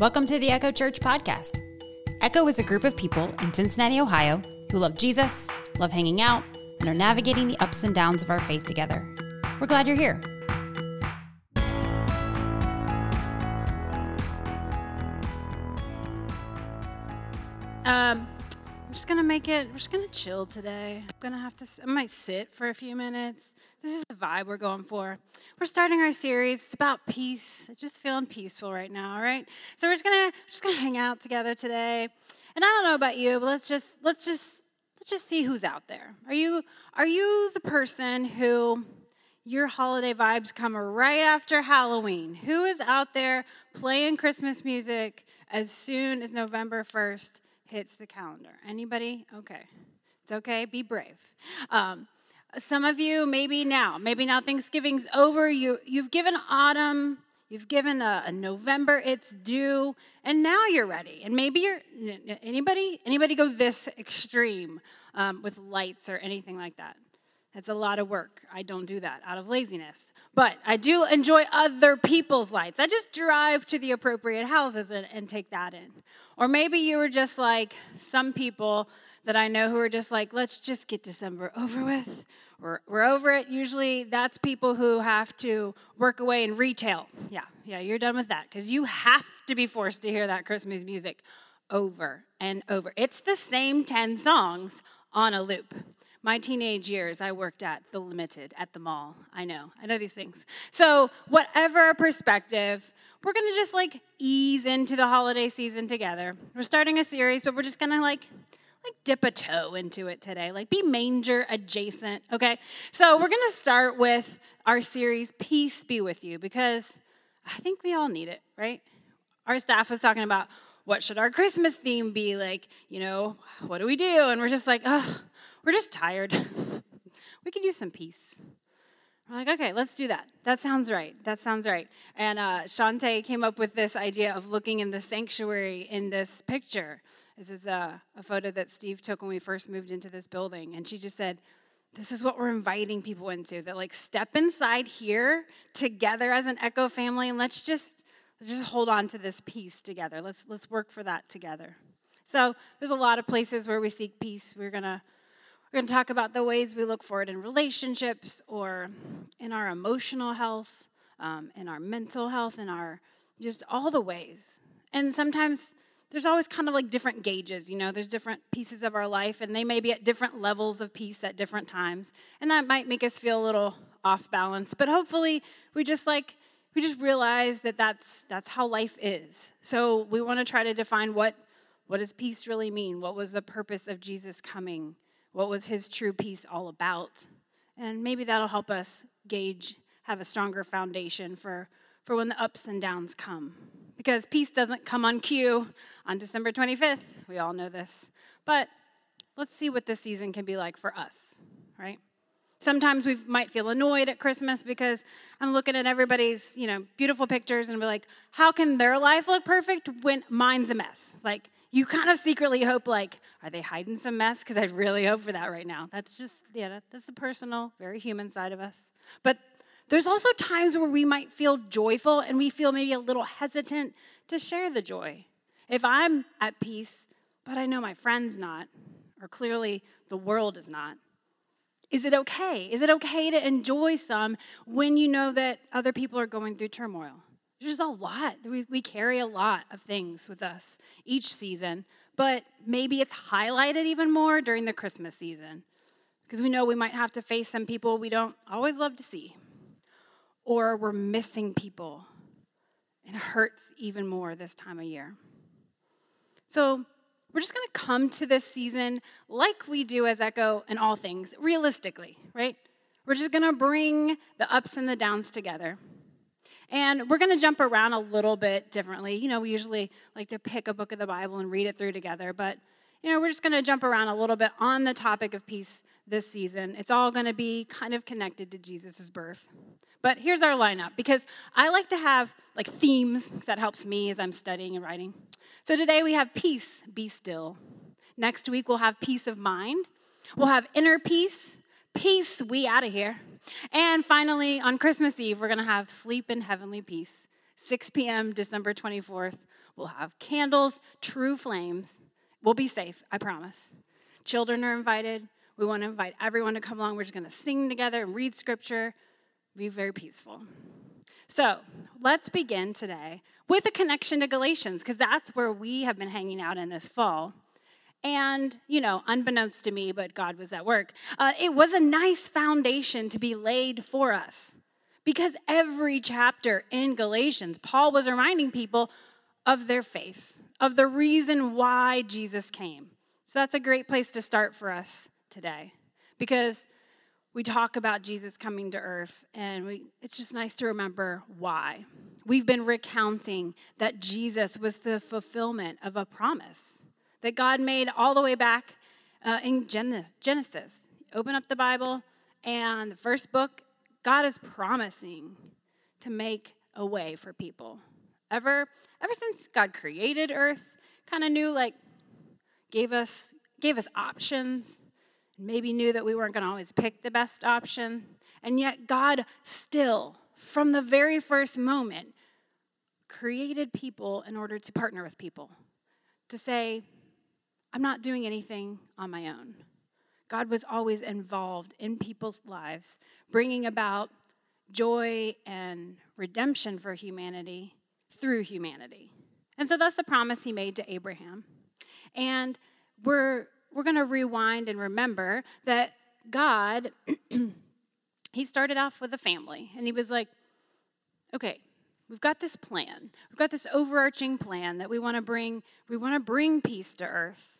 Welcome to the Echo Church podcast. Echo is a group of people in Cincinnati, Ohio, who love Jesus, love hanging out, and are navigating the ups and downs of our faith together. We're glad you're here. Gonna make it. We're just gonna chill today. I'm gonna have to. I might sit for a few minutes. This is the vibe we're going for. We're starting our series. It's about peace. Just feeling peaceful right now. All right. So we're just gonna just gonna hang out together today. And I don't know about you, but let's just let's just let's just see who's out there. Are you are you the person who your holiday vibes come right after Halloween? Who is out there playing Christmas music as soon as November 1st hits the calendar? Anybody? Okay. It's okay. Be brave. Um, some of you, maybe now, maybe now Thanksgiving's over. You, you've given autumn, you've given a, a November, it's due, and now you're ready. And maybe you're, anybody, anybody go this extreme um, with lights or anything like that? That's a lot of work. I don't do that out of laziness. But I do enjoy other people's lights. I just drive to the appropriate houses and, and take that in. Or maybe you were just like some people that I know who are just like, let's just get December over with. We're, we're over it. Usually that's people who have to work away in retail. Yeah, yeah, you're done with that because you have to be forced to hear that Christmas music over and over. It's the same 10 songs on a loop. My teenage years, I worked at the Limited at the mall. I know, I know these things. So, whatever perspective, we're gonna just like ease into the holiday season together. We're starting a series, but we're just gonna like like dip a toe into it today, like be manger adjacent, okay? So we're gonna start with our series, Peace Be With You, because I think we all need it, right? Our staff was talking about what should our Christmas theme be? Like, you know, what do we do? And we're just like, oh, we're just tired. we could use some peace. We're like, okay, let's do that. That sounds right. That sounds right. And uh, Shantae came up with this idea of looking in the sanctuary in this picture. This is a, a photo that Steve took when we first moved into this building. And she just said, this is what we're inviting people into that like step inside here together as an echo family and let's just let's just hold on to this peace together let's let's work for that together so there's a lot of places where we seek peace we're gonna we're gonna talk about the ways we look for it in relationships or in our emotional health um, in our mental health in our just all the ways and sometimes there's always kind of like different gauges, you know, there's different pieces of our life, and they may be at different levels of peace at different times. And that might make us feel a little off balance, but hopefully we just like, we just realize that that's, that's how life is. So we want to try to define what, what does peace really mean? What was the purpose of Jesus coming? What was his true peace all about? And maybe that'll help us gauge, have a stronger foundation for, for when the ups and downs come because peace doesn't come on cue on December 25th. We all know this. But let's see what this season can be like for us, right? Sometimes we might feel annoyed at Christmas because I'm looking at everybody's, you know, beautiful pictures and be like, how can their life look perfect when mine's a mess? Like, you kind of secretly hope, like, are they hiding some mess? Because I really hope for that right now. That's just, yeah, that's the personal, very human side of us. But there's also times where we might feel joyful and we feel maybe a little hesitant to share the joy. If I'm at peace, but I know my friend's not, or clearly the world is not, is it okay? Is it okay to enjoy some when you know that other people are going through turmoil? There's a lot. We, we carry a lot of things with us each season, but maybe it's highlighted even more during the Christmas season because we know we might have to face some people we don't always love to see or we're missing people. And it hurts even more this time of year. So, we're just going to come to this season like we do as Echo and all things, realistically, right? We're just going to bring the ups and the downs together. And we're going to jump around a little bit differently. You know, we usually like to pick a book of the Bible and read it through together, but you know, we're just going to jump around a little bit on the topic of peace this season. It's all going to be kind of connected to Jesus' birth. But here's our lineup because I like to have like themes that helps me as I'm studying and writing. So today we have peace, be still. Next week we'll have peace of mind. We'll have inner peace, peace, we out of here. And finally, on Christmas Eve, we're going to have sleep in heavenly peace. 6 p.m., December 24th. We'll have candles, true flames. We'll be safe, I promise. Children are invited. We want to invite everyone to come along. We're just going to sing together and read scripture, be very peaceful. So let's begin today with a connection to Galatians, because that's where we have been hanging out in this fall. And, you know, unbeknownst to me, but God was at work, uh, it was a nice foundation to be laid for us. Because every chapter in Galatians, Paul was reminding people of their faith, of the reason why Jesus came. So that's a great place to start for us today. Because we talk about Jesus coming to earth, and we, it's just nice to remember why. We've been recounting that Jesus was the fulfillment of a promise that God made all the way back uh, in Genesis. Open up the Bible, and the first book, God is promising to make a way for people. Ever, ever since God created earth, kind of knew like gave us gave us options maybe knew that we weren't going to always pick the best option. And yet, God still, from the very first moment, created people in order to partner with people, to say, I'm not doing anything on my own. God was always involved in people's lives, bringing about joy and redemption for humanity through humanity. And so that's the promise he made to Abraham. And we're we're going to rewind and remember that God, He started off with a family, and He was like, okay, we've got this plan. We've got this overarching plan that we want to bring, we want to bring peace to earth.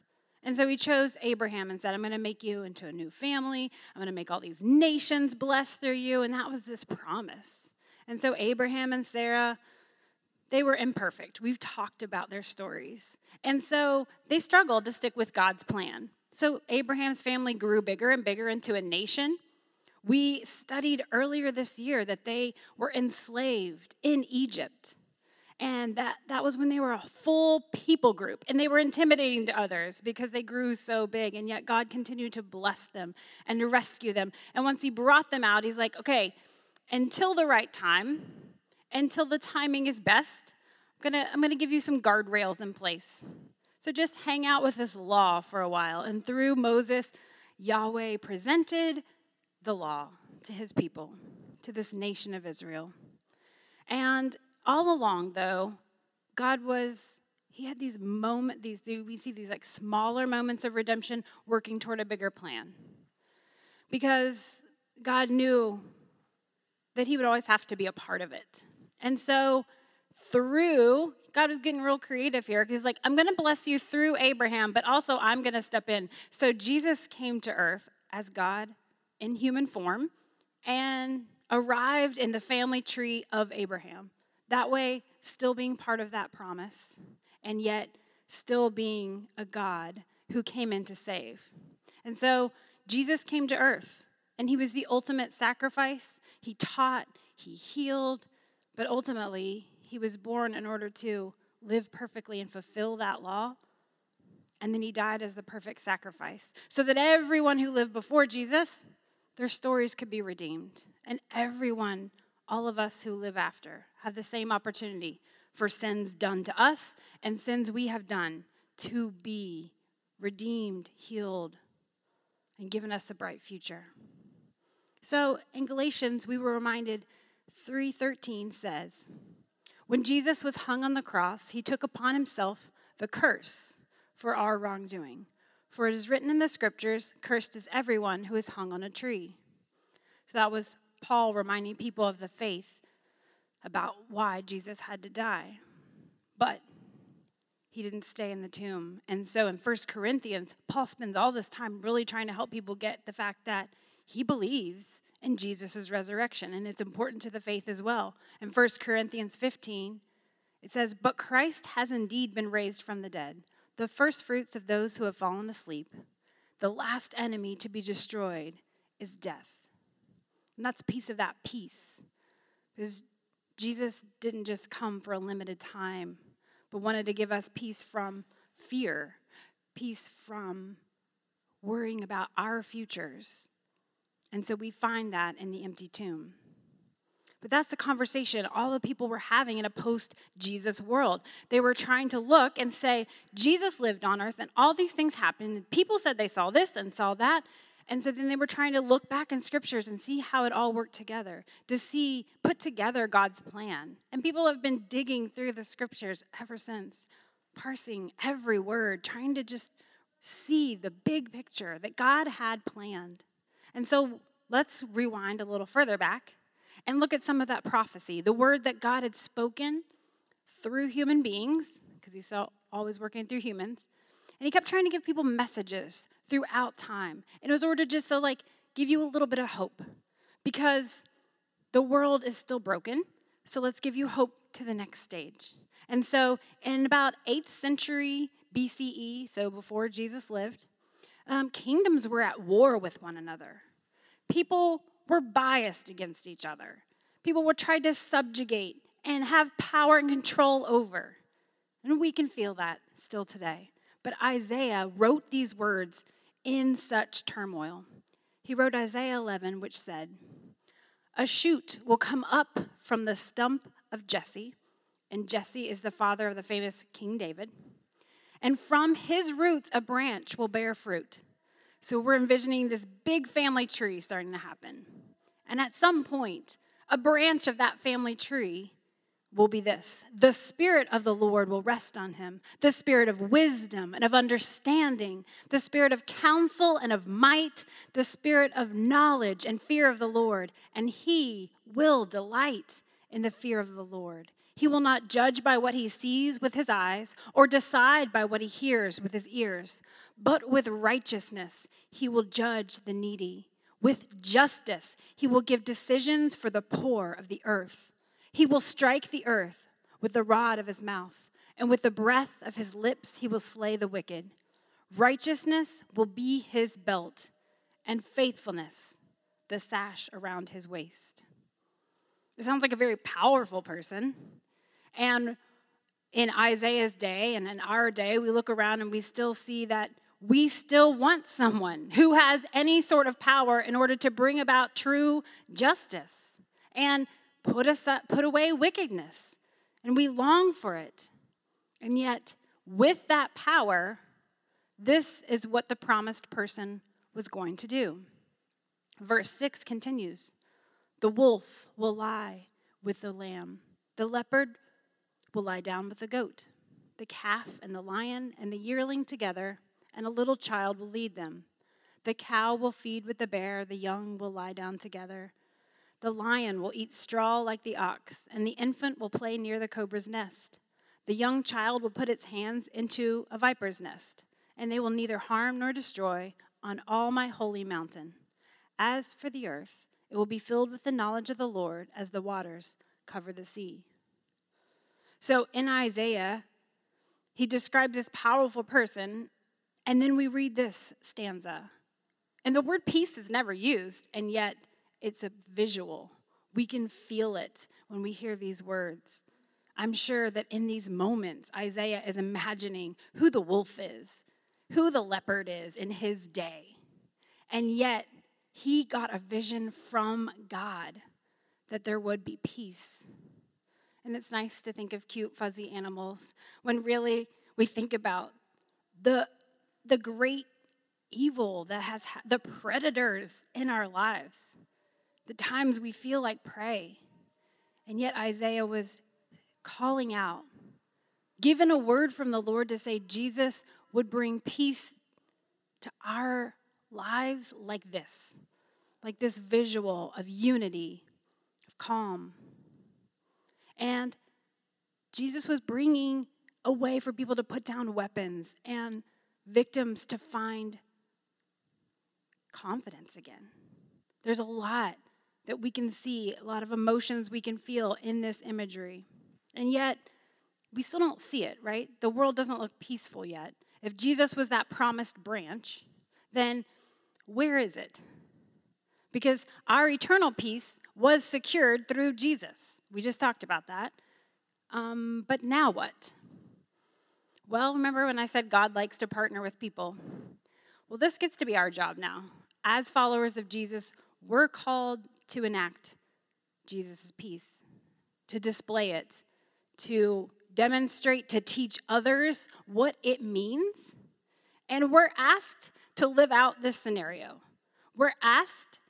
And so he chose Abraham and said, I'm going to make you into a new family. I'm going to make all these nations blessed through you. And that was this promise. And so Abraham and Sarah, they were imperfect. We've talked about their stories. And so they struggled to stick with God's plan. So Abraham's family grew bigger and bigger into a nation. We studied earlier this year that they were enslaved in Egypt. And that, that was when they were a full people group. And they were intimidating to others because they grew so big. And yet God continued to bless them and to rescue them. And once He brought them out, He's like, okay, until the right time, until the timing is best, I'm gonna, I'm gonna give you some guardrails in place. So just hang out with this law for a while. And through Moses, Yahweh presented the law to his people, to this nation of Israel. And all along, though, God was, he had these moments, these, we see these like smaller moments of redemption working toward a bigger plan. Because God knew that he would always have to be a part of it. And so, through, God was getting real creative here. He's like, I'm going to bless you through Abraham, but also I'm going to step in. So, Jesus came to earth as God in human form and arrived in the family tree of Abraham. That way, still being part of that promise, and yet still being a God who came in to save. And so, Jesus came to earth, and he was the ultimate sacrifice. He taught, he healed, but ultimately, he was born in order to live perfectly and fulfill that law. And then he died as the perfect sacrifice so that everyone who lived before Jesus, their stories could be redeemed. And everyone, all of us who live after, have the same opportunity for sins done to us and sins we have done to be redeemed, healed, and given us a bright future. So in Galatians, we were reminded 3:13 says, "When Jesus was hung on the cross, he took upon himself the curse for our wrongdoing. For it is written in the scriptures, cursed is everyone who is hung on a tree." So that was Paul reminding people of the faith about why Jesus had to die. But he didn't stay in the tomb. And so in 1 Corinthians, Paul spends all this time really trying to help people get the fact that he believes in Jesus' resurrection. And it's important to the faith as well. In 1 Corinthians 15, it says, But Christ has indeed been raised from the dead, the first fruits of those who have fallen asleep. The last enemy to be destroyed is death. And that's a piece of that peace. Because Jesus didn't just come for a limited time, but wanted to give us peace from fear, peace from worrying about our futures, and so we find that in the empty tomb. But that's the conversation all the people were having in a post Jesus world. They were trying to look and say, Jesus lived on earth and all these things happened. People said they saw this and saw that. And so then they were trying to look back in scriptures and see how it all worked together, to see, put together God's plan. And people have been digging through the scriptures ever since, parsing every word, trying to just see the big picture that God had planned. And so let's rewind a little further back and look at some of that prophecy, the word that God had spoken through human beings, because he's always working through humans. And he kept trying to give people messages throughout time. And it was ordered just to like give you a little bit of hope. Because the world is still broken. So let's give you hope to the next stage. And so in about 8th century BCE, so before Jesus lived, um, kingdoms were at war with one another. People were biased against each other. People were trying to subjugate and have power and control over. And we can feel that still today. But Isaiah wrote these words in such turmoil. He wrote Isaiah 11, which said, A shoot will come up from the stump of Jesse, and Jesse is the father of the famous King David. And from his roots, a branch will bear fruit. So we're envisioning this big family tree starting to happen. And at some point, a branch of that family tree will be this the Spirit of the Lord will rest on him, the Spirit of wisdom and of understanding, the Spirit of counsel and of might, the Spirit of knowledge and fear of the Lord. And he will delight in the fear of the Lord. He will not judge by what he sees with his eyes or decide by what he hears with his ears, but with righteousness he will judge the needy. With justice he will give decisions for the poor of the earth. He will strike the earth with the rod of his mouth, and with the breath of his lips he will slay the wicked. Righteousness will be his belt, and faithfulness the sash around his waist. It sounds like a very powerful person. And in Isaiah's day and in our day, we look around and we still see that we still want someone who has any sort of power in order to bring about true justice and put us up, put away wickedness. And we long for it. And yet, with that power, this is what the promised person was going to do. Verse 6 continues The wolf will lie with the lamb, the leopard will lie down with the goat, the calf and the lion and the yearling together, and a little child will lead them. The cow will feed with the bear, the young will lie down together. The lion will eat straw like the ox, and the infant will play near the cobra's nest. The young child will put its hands into a viper's nest, and they will neither harm nor destroy on all my holy mountain. As for the earth, it will be filled with the knowledge of the Lord as the waters cover the sea. So in Isaiah, he describes this powerful person, and then we read this stanza. And the word peace is never used, and yet it's a visual. We can feel it when we hear these words. I'm sure that in these moments, Isaiah is imagining who the wolf is, who the leopard is in his day. And yet, he got a vision from God that there would be peace and it's nice to think of cute, fuzzy animals when really we think about the, the great evil that has ha- the predators in our lives, the times we feel like prey. And yet Isaiah was calling out, given a word from the Lord to say Jesus would bring peace to our lives like this, like this visual of unity, of calm, and Jesus was bringing a way for people to put down weapons and victims to find confidence again. There's a lot that we can see, a lot of emotions we can feel in this imagery. And yet, we still don't see it, right? The world doesn't look peaceful yet. If Jesus was that promised branch, then where is it? Because our eternal peace was secured through Jesus. We just talked about that. Um, but now what? Well, remember when I said God likes to partner with people? Well, this gets to be our job now. As followers of Jesus, we're called to enact Jesus' peace, to display it, to demonstrate, to teach others what it means. And we're asked to live out this scenario. We're asked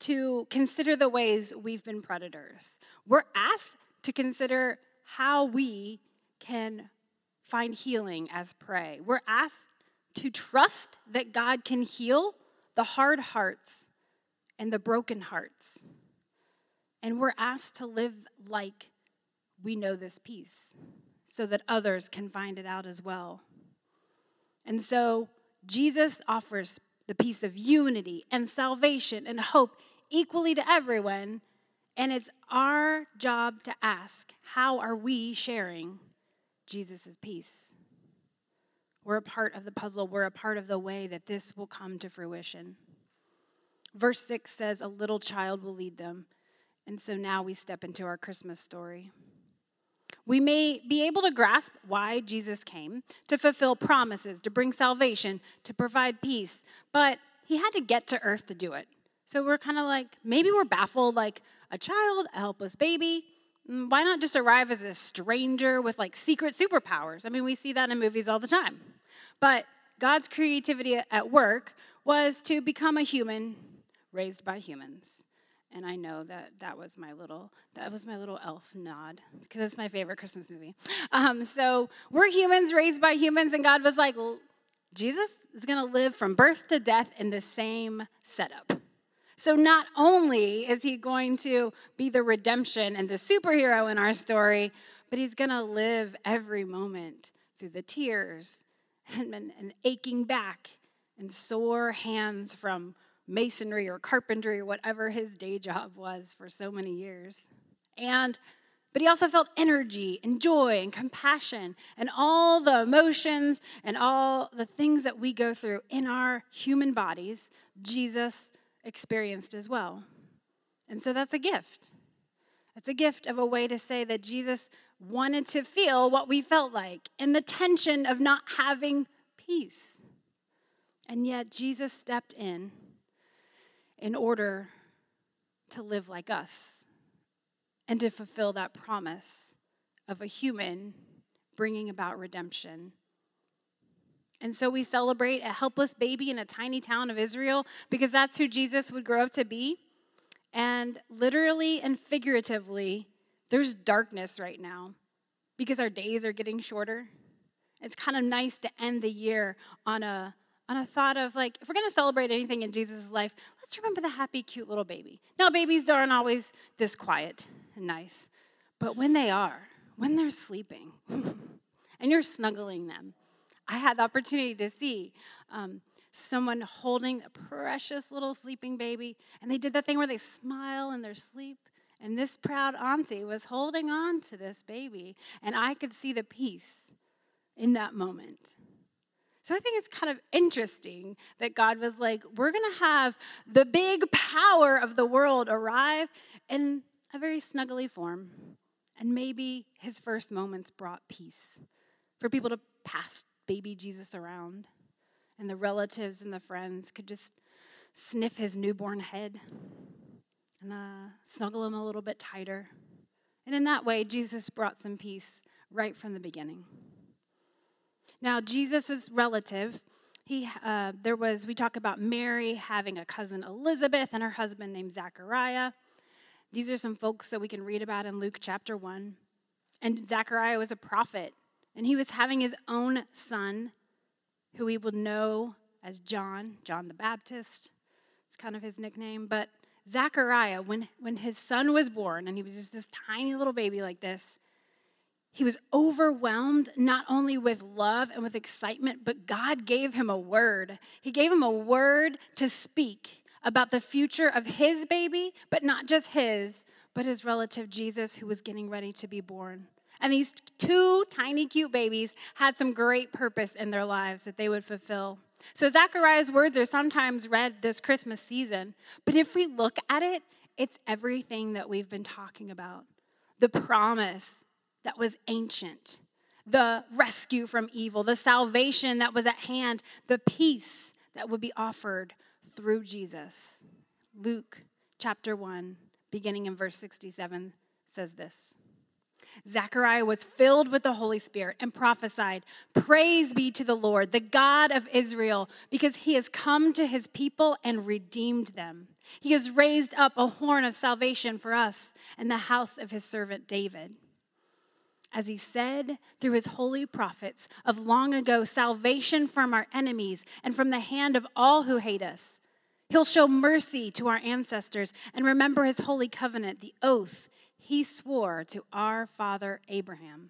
to consider the ways we've been predators. We're asked to consider how we can find healing as prey. We're asked to trust that God can heal the hard hearts and the broken hearts. And we're asked to live like we know this peace so that others can find it out as well. And so Jesus offers the peace of unity and salvation and hope equally to everyone. And it's our job to ask how are we sharing Jesus' peace? We're a part of the puzzle, we're a part of the way that this will come to fruition. Verse 6 says, A little child will lead them. And so now we step into our Christmas story. We may be able to grasp why Jesus came to fulfill promises, to bring salvation, to provide peace, but he had to get to earth to do it. So we're kind of like, maybe we're baffled like a child, a helpless baby. Mm, why not just arrive as a stranger with like secret superpowers? I mean, we see that in movies all the time. But God's creativity at work was to become a human raised by humans and I know that that was my little that was my little elf nod because it's my favorite Christmas movie. Um, so we're humans raised by humans, and God was like, Jesus is going to live from birth to death in the same setup. So not only is he going to be the redemption and the superhero in our story, but he's going to live every moment through the tears and, and aching back and sore hands from masonry or carpentry or whatever his day job was for so many years. And but he also felt energy and joy and compassion and all the emotions and all the things that we go through in our human bodies, Jesus experienced as well. And so that's a gift. It's a gift of a way to say that Jesus wanted to feel what we felt like and the tension of not having peace. And yet Jesus stepped in in order to live like us and to fulfill that promise of a human bringing about redemption. And so we celebrate a helpless baby in a tiny town of Israel because that's who Jesus would grow up to be. And literally and figuratively, there's darkness right now because our days are getting shorter. It's kind of nice to end the year on a on a thought of like, if we're going to celebrate anything in Jesus' life, let's remember the happy, cute little baby. Now, babies aren't always this quiet and nice, but when they are, when they're sleeping, and you're snuggling them, I had the opportunity to see um, someone holding a precious little sleeping baby, and they did that thing where they smile in their sleep. And this proud auntie was holding on to this baby, and I could see the peace in that moment. So I think it's kind of interesting that God was like, we're going to have the big power of the world arrive in a very snuggly form. And maybe his first moments brought peace for people to pass baby Jesus around. And the relatives and the friends could just sniff his newborn head and uh, snuggle him a little bit tighter. And in that way, Jesus brought some peace right from the beginning. Now, Jesus' relative, he, uh, there was, we talk about Mary having a cousin Elizabeth and her husband named Zachariah. These are some folks that we can read about in Luke chapter 1. And Zachariah was a prophet, and he was having his own son, who we would know as John, John the Baptist. It's kind of his nickname. But Zachariah, when, when his son was born, and he was just this tiny little baby like this, he was overwhelmed not only with love and with excitement, but God gave him a word. He gave him a word to speak about the future of his baby, but not just his, but his relative Jesus, who was getting ready to be born. And these two tiny, cute babies had some great purpose in their lives that they would fulfill. So, Zechariah's words are sometimes read this Christmas season, but if we look at it, it's everything that we've been talking about the promise that was ancient, the rescue from evil, the salvation that was at hand, the peace that would be offered through Jesus. Luke chapter 1, beginning in verse 67, says this Zechariah was filled with the Holy Spirit and prophesied, Praise be to the Lord, the God of Israel, because he has come to his people and redeemed them. He has raised up a horn of salvation for us in the house of his servant David. As he said through his holy prophets of long ago, salvation from our enemies and from the hand of all who hate us. He'll show mercy to our ancestors and remember his holy covenant, the oath he swore to our father Abraham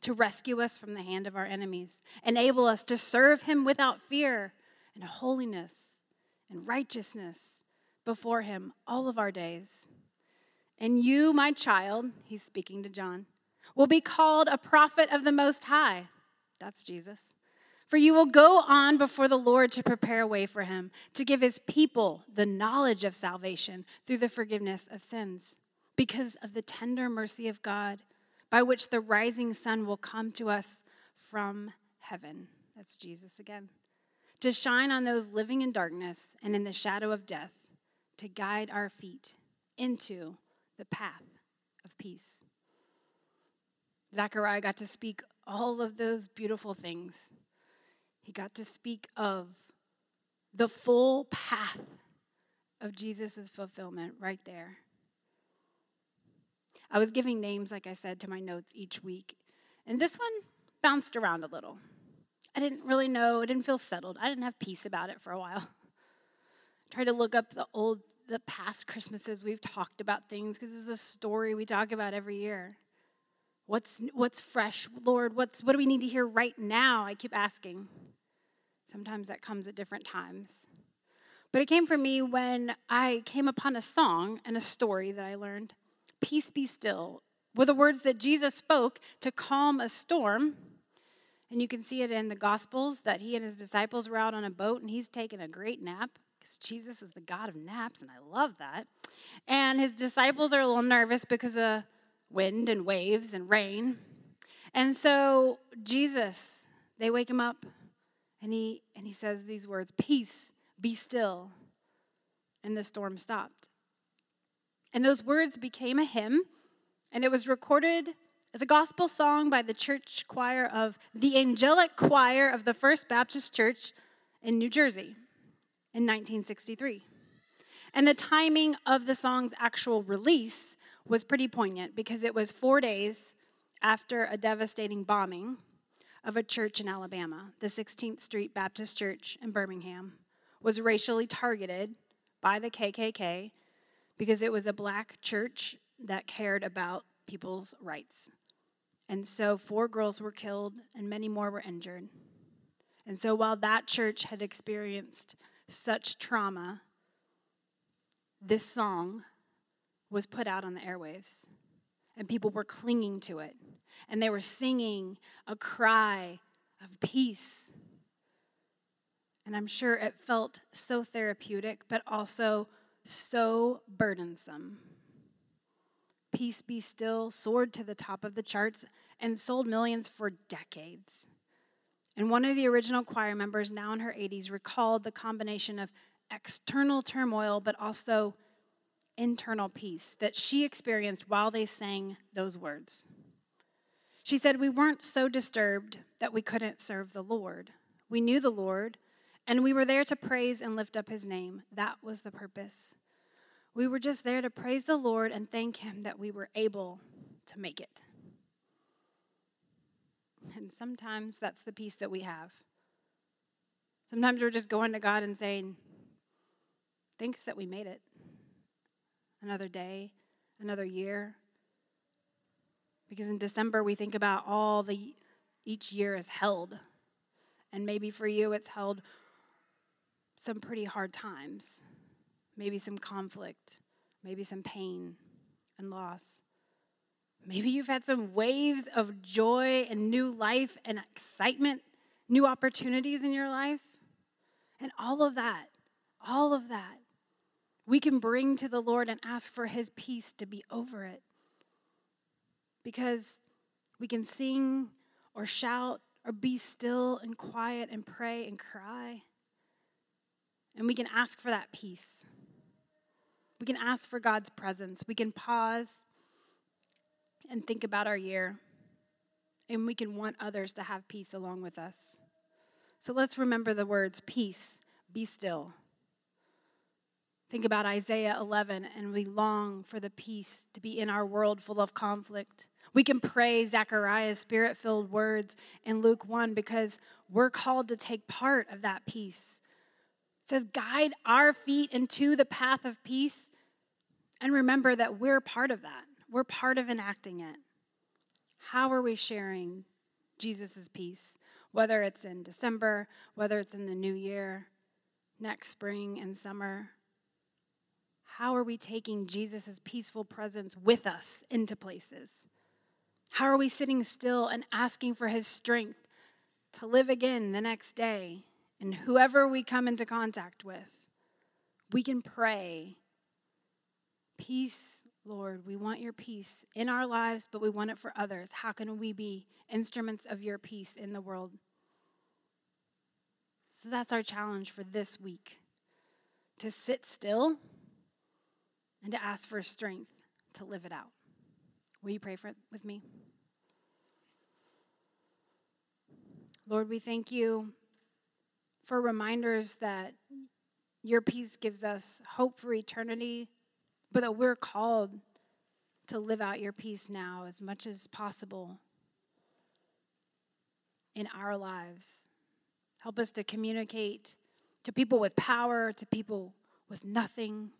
to rescue us from the hand of our enemies, enable us to serve him without fear and holiness and righteousness before him all of our days. And you, my child, he's speaking to John, will be called a prophet of the Most High. That's Jesus. For you will go on before the Lord to prepare a way for him, to give his people the knowledge of salvation through the forgiveness of sins because of the tender mercy of God, by which the rising sun will come to us from heaven. That's Jesus again. To shine on those living in darkness and in the shadow of death, to guide our feet into the path of peace. Zechariah got to speak all of those beautiful things. He got to speak of the full path of Jesus' fulfillment right there. I was giving names, like I said, to my notes each week. And this one bounced around a little. I didn't really know, I didn't feel settled. I didn't have peace about it for a while. I tried to look up the old, the past Christmases we've talked about things because it's a story we talk about every year. What's, what's fresh, Lord? What's, what do we need to hear right now? I keep asking. Sometimes that comes at different times. But it came for me when I came upon a song and a story that I learned. Peace be still, were the words that Jesus spoke to calm a storm. And you can see it in the Gospels that he and his disciples were out on a boat and he's taking a great nap because Jesus is the God of naps, and I love that. And his disciples are a little nervous because of wind and waves and rain. And so Jesus, they wake him up and he and he says these words, "Peace, be still." And the storm stopped. And those words became a hymn, and it was recorded as a gospel song by the church choir of the Angelic Choir of the First Baptist Church in New Jersey in 1963. And the timing of the song's actual release was pretty poignant because it was four days after a devastating bombing of a church in Alabama. The 16th Street Baptist Church in Birmingham was racially targeted by the KKK because it was a black church that cared about people's rights. And so four girls were killed and many more were injured. And so while that church had experienced such trauma, this song was put out on the airwaves and people were clinging to it and they were singing a cry of peace. And I'm sure it felt so therapeutic, but also so burdensome. Peace Be Still soared to the top of the charts and sold millions for decades. And one of the original choir members, now in her 80s, recalled the combination of external turmoil but also internal peace that she experienced while they sang those words. She said, We weren't so disturbed that we couldn't serve the Lord. We knew the Lord, and we were there to praise and lift up his name. That was the purpose. We were just there to praise the Lord and thank Him that we were able to make it. And sometimes that's the peace that we have. Sometimes we're just going to God and saying, Thanks that we made it. Another day, another year. Because in December, we think about all the each year is held. And maybe for you, it's held some pretty hard times maybe some conflict, maybe some pain and loss. Maybe you've had some waves of joy and new life and excitement, new opportunities in your life. And all of that, all of that, we can bring to the Lord and ask for His peace to be over it. Because we can sing or shout or be still and quiet and pray and cry. And we can ask for that peace. We can ask for God's presence. We can pause and think about our year. And we can want others to have peace along with us. So let's remember the words peace, be still. Think about Isaiah 11, and we long for the peace to be in our world full of conflict. We can pray Zechariah's spirit filled words in Luke 1 because we're called to take part of that peace. It says, Guide our feet into the path of peace. And remember that we're part of that, we're part of enacting it. How are we sharing Jesus' peace? Whether it's in December, whether it's in the new year, next spring and summer. How are we taking Jesus' peaceful presence with us into places? How are we sitting still and asking for his strength to live again the next day? And whoever we come into contact with, we can pray, Peace, Lord, we want your peace in our lives, but we want it for others. How can we be instruments of your peace in the world? So that's our challenge for this week to sit still and to ask for strength to live it out. Will you pray for, with me? Lord, we thank you for reminders that your peace gives us hope for eternity, but that we're called to live out your peace now as much as possible in our lives. Help us to communicate to people with power, to people with nothing,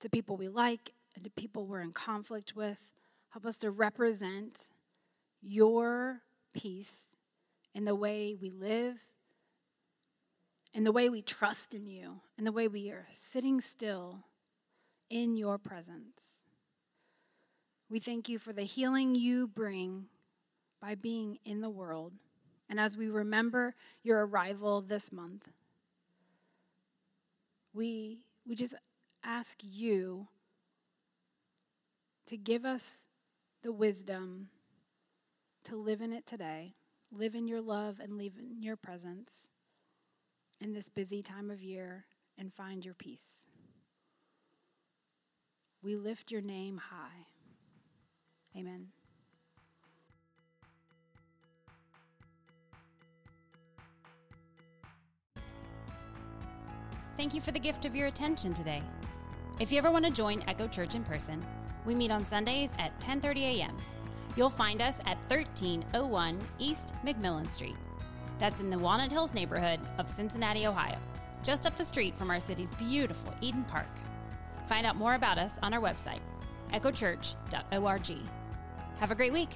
to people we like, and to people we're in conflict with. Help us to represent your peace in the way we live, in the way we trust in you, in the way we are sitting still in your presence. We thank you for the healing you bring by being in the world. And as we remember your arrival this month, we, we just ask you to give us the wisdom to live in it today, live in your love and live in your presence in this busy time of year, and find your peace. We lift your name high. Amen. Thank you for the gift of your attention today. If you ever want to join Echo Church in person, we meet on Sundays at 10:30 a.m. You'll find us at 1301 East McMillan Street. That's in the Walnut Hills neighborhood of Cincinnati, Ohio, just up the street from our city's beautiful Eden Park. Find out more about us on our website, echochurch.org. Have a great week.